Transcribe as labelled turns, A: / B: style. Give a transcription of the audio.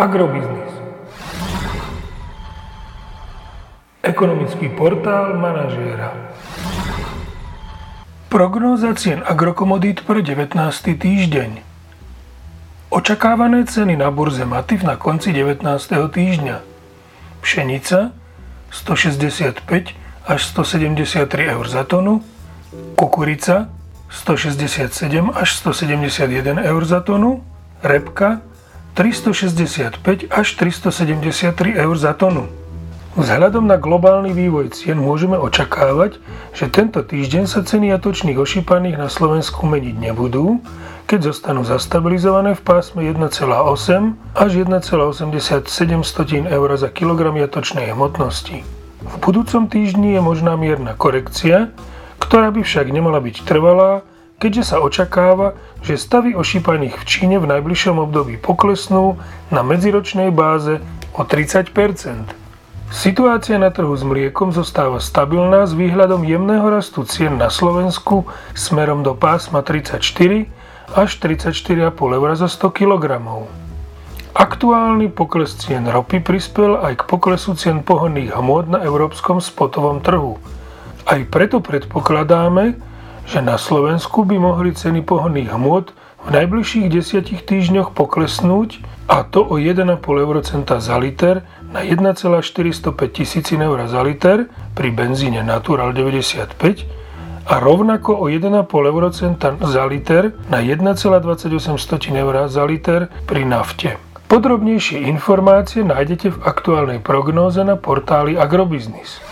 A: Agrobiznis. Ekonomický portál manažéra. Prognóza cien agrokomodít pre 19. týždeň. Očakávané ceny na burze Matif na konci 19. týždňa. Pšenica 165 až 173 eur za tonu, kukurica 167 až 171 eur za tonu, repka 365 až 373 eur za tonu. Vzhľadom na globálny vývoj cien môžeme očakávať, že tento týždeň sa ceny jatočných ošípaných na Slovensku meniť nebudú, keď zostanú zastabilizované v pásme 1,8 až 1,87 eur za kilogram jatočnej hmotnosti. V budúcom týždni je možná mierna korekcia, ktorá by však nemala byť trvalá keďže sa očakáva, že stavy ošípaných v Číne v najbližšom období poklesnú na medziročnej báze o 30% Situácia na trhu s mliekom zostáva stabilná s výhľadom jemného rastu cien na Slovensku smerom do pásma 34 až 34,5 eur za 100 kg. Aktuálny pokles cien ropy prispel aj k poklesu cien pohonných hmôt na európskom spotovom trhu. Aj preto predpokladáme, že na Slovensku by mohli ceny pohonných hmôt v najbližších desiatich týždňoch poklesnúť a to o 1,5 eurocenta za liter na 1,405 tisícin eur za liter pri benzíne Natural 95 a rovnako o 1,5 eurocenta za liter na 1,28 eur za liter pri nafte. Podrobnejšie informácie nájdete v aktuálnej prognóze na portáli Agrobiznis.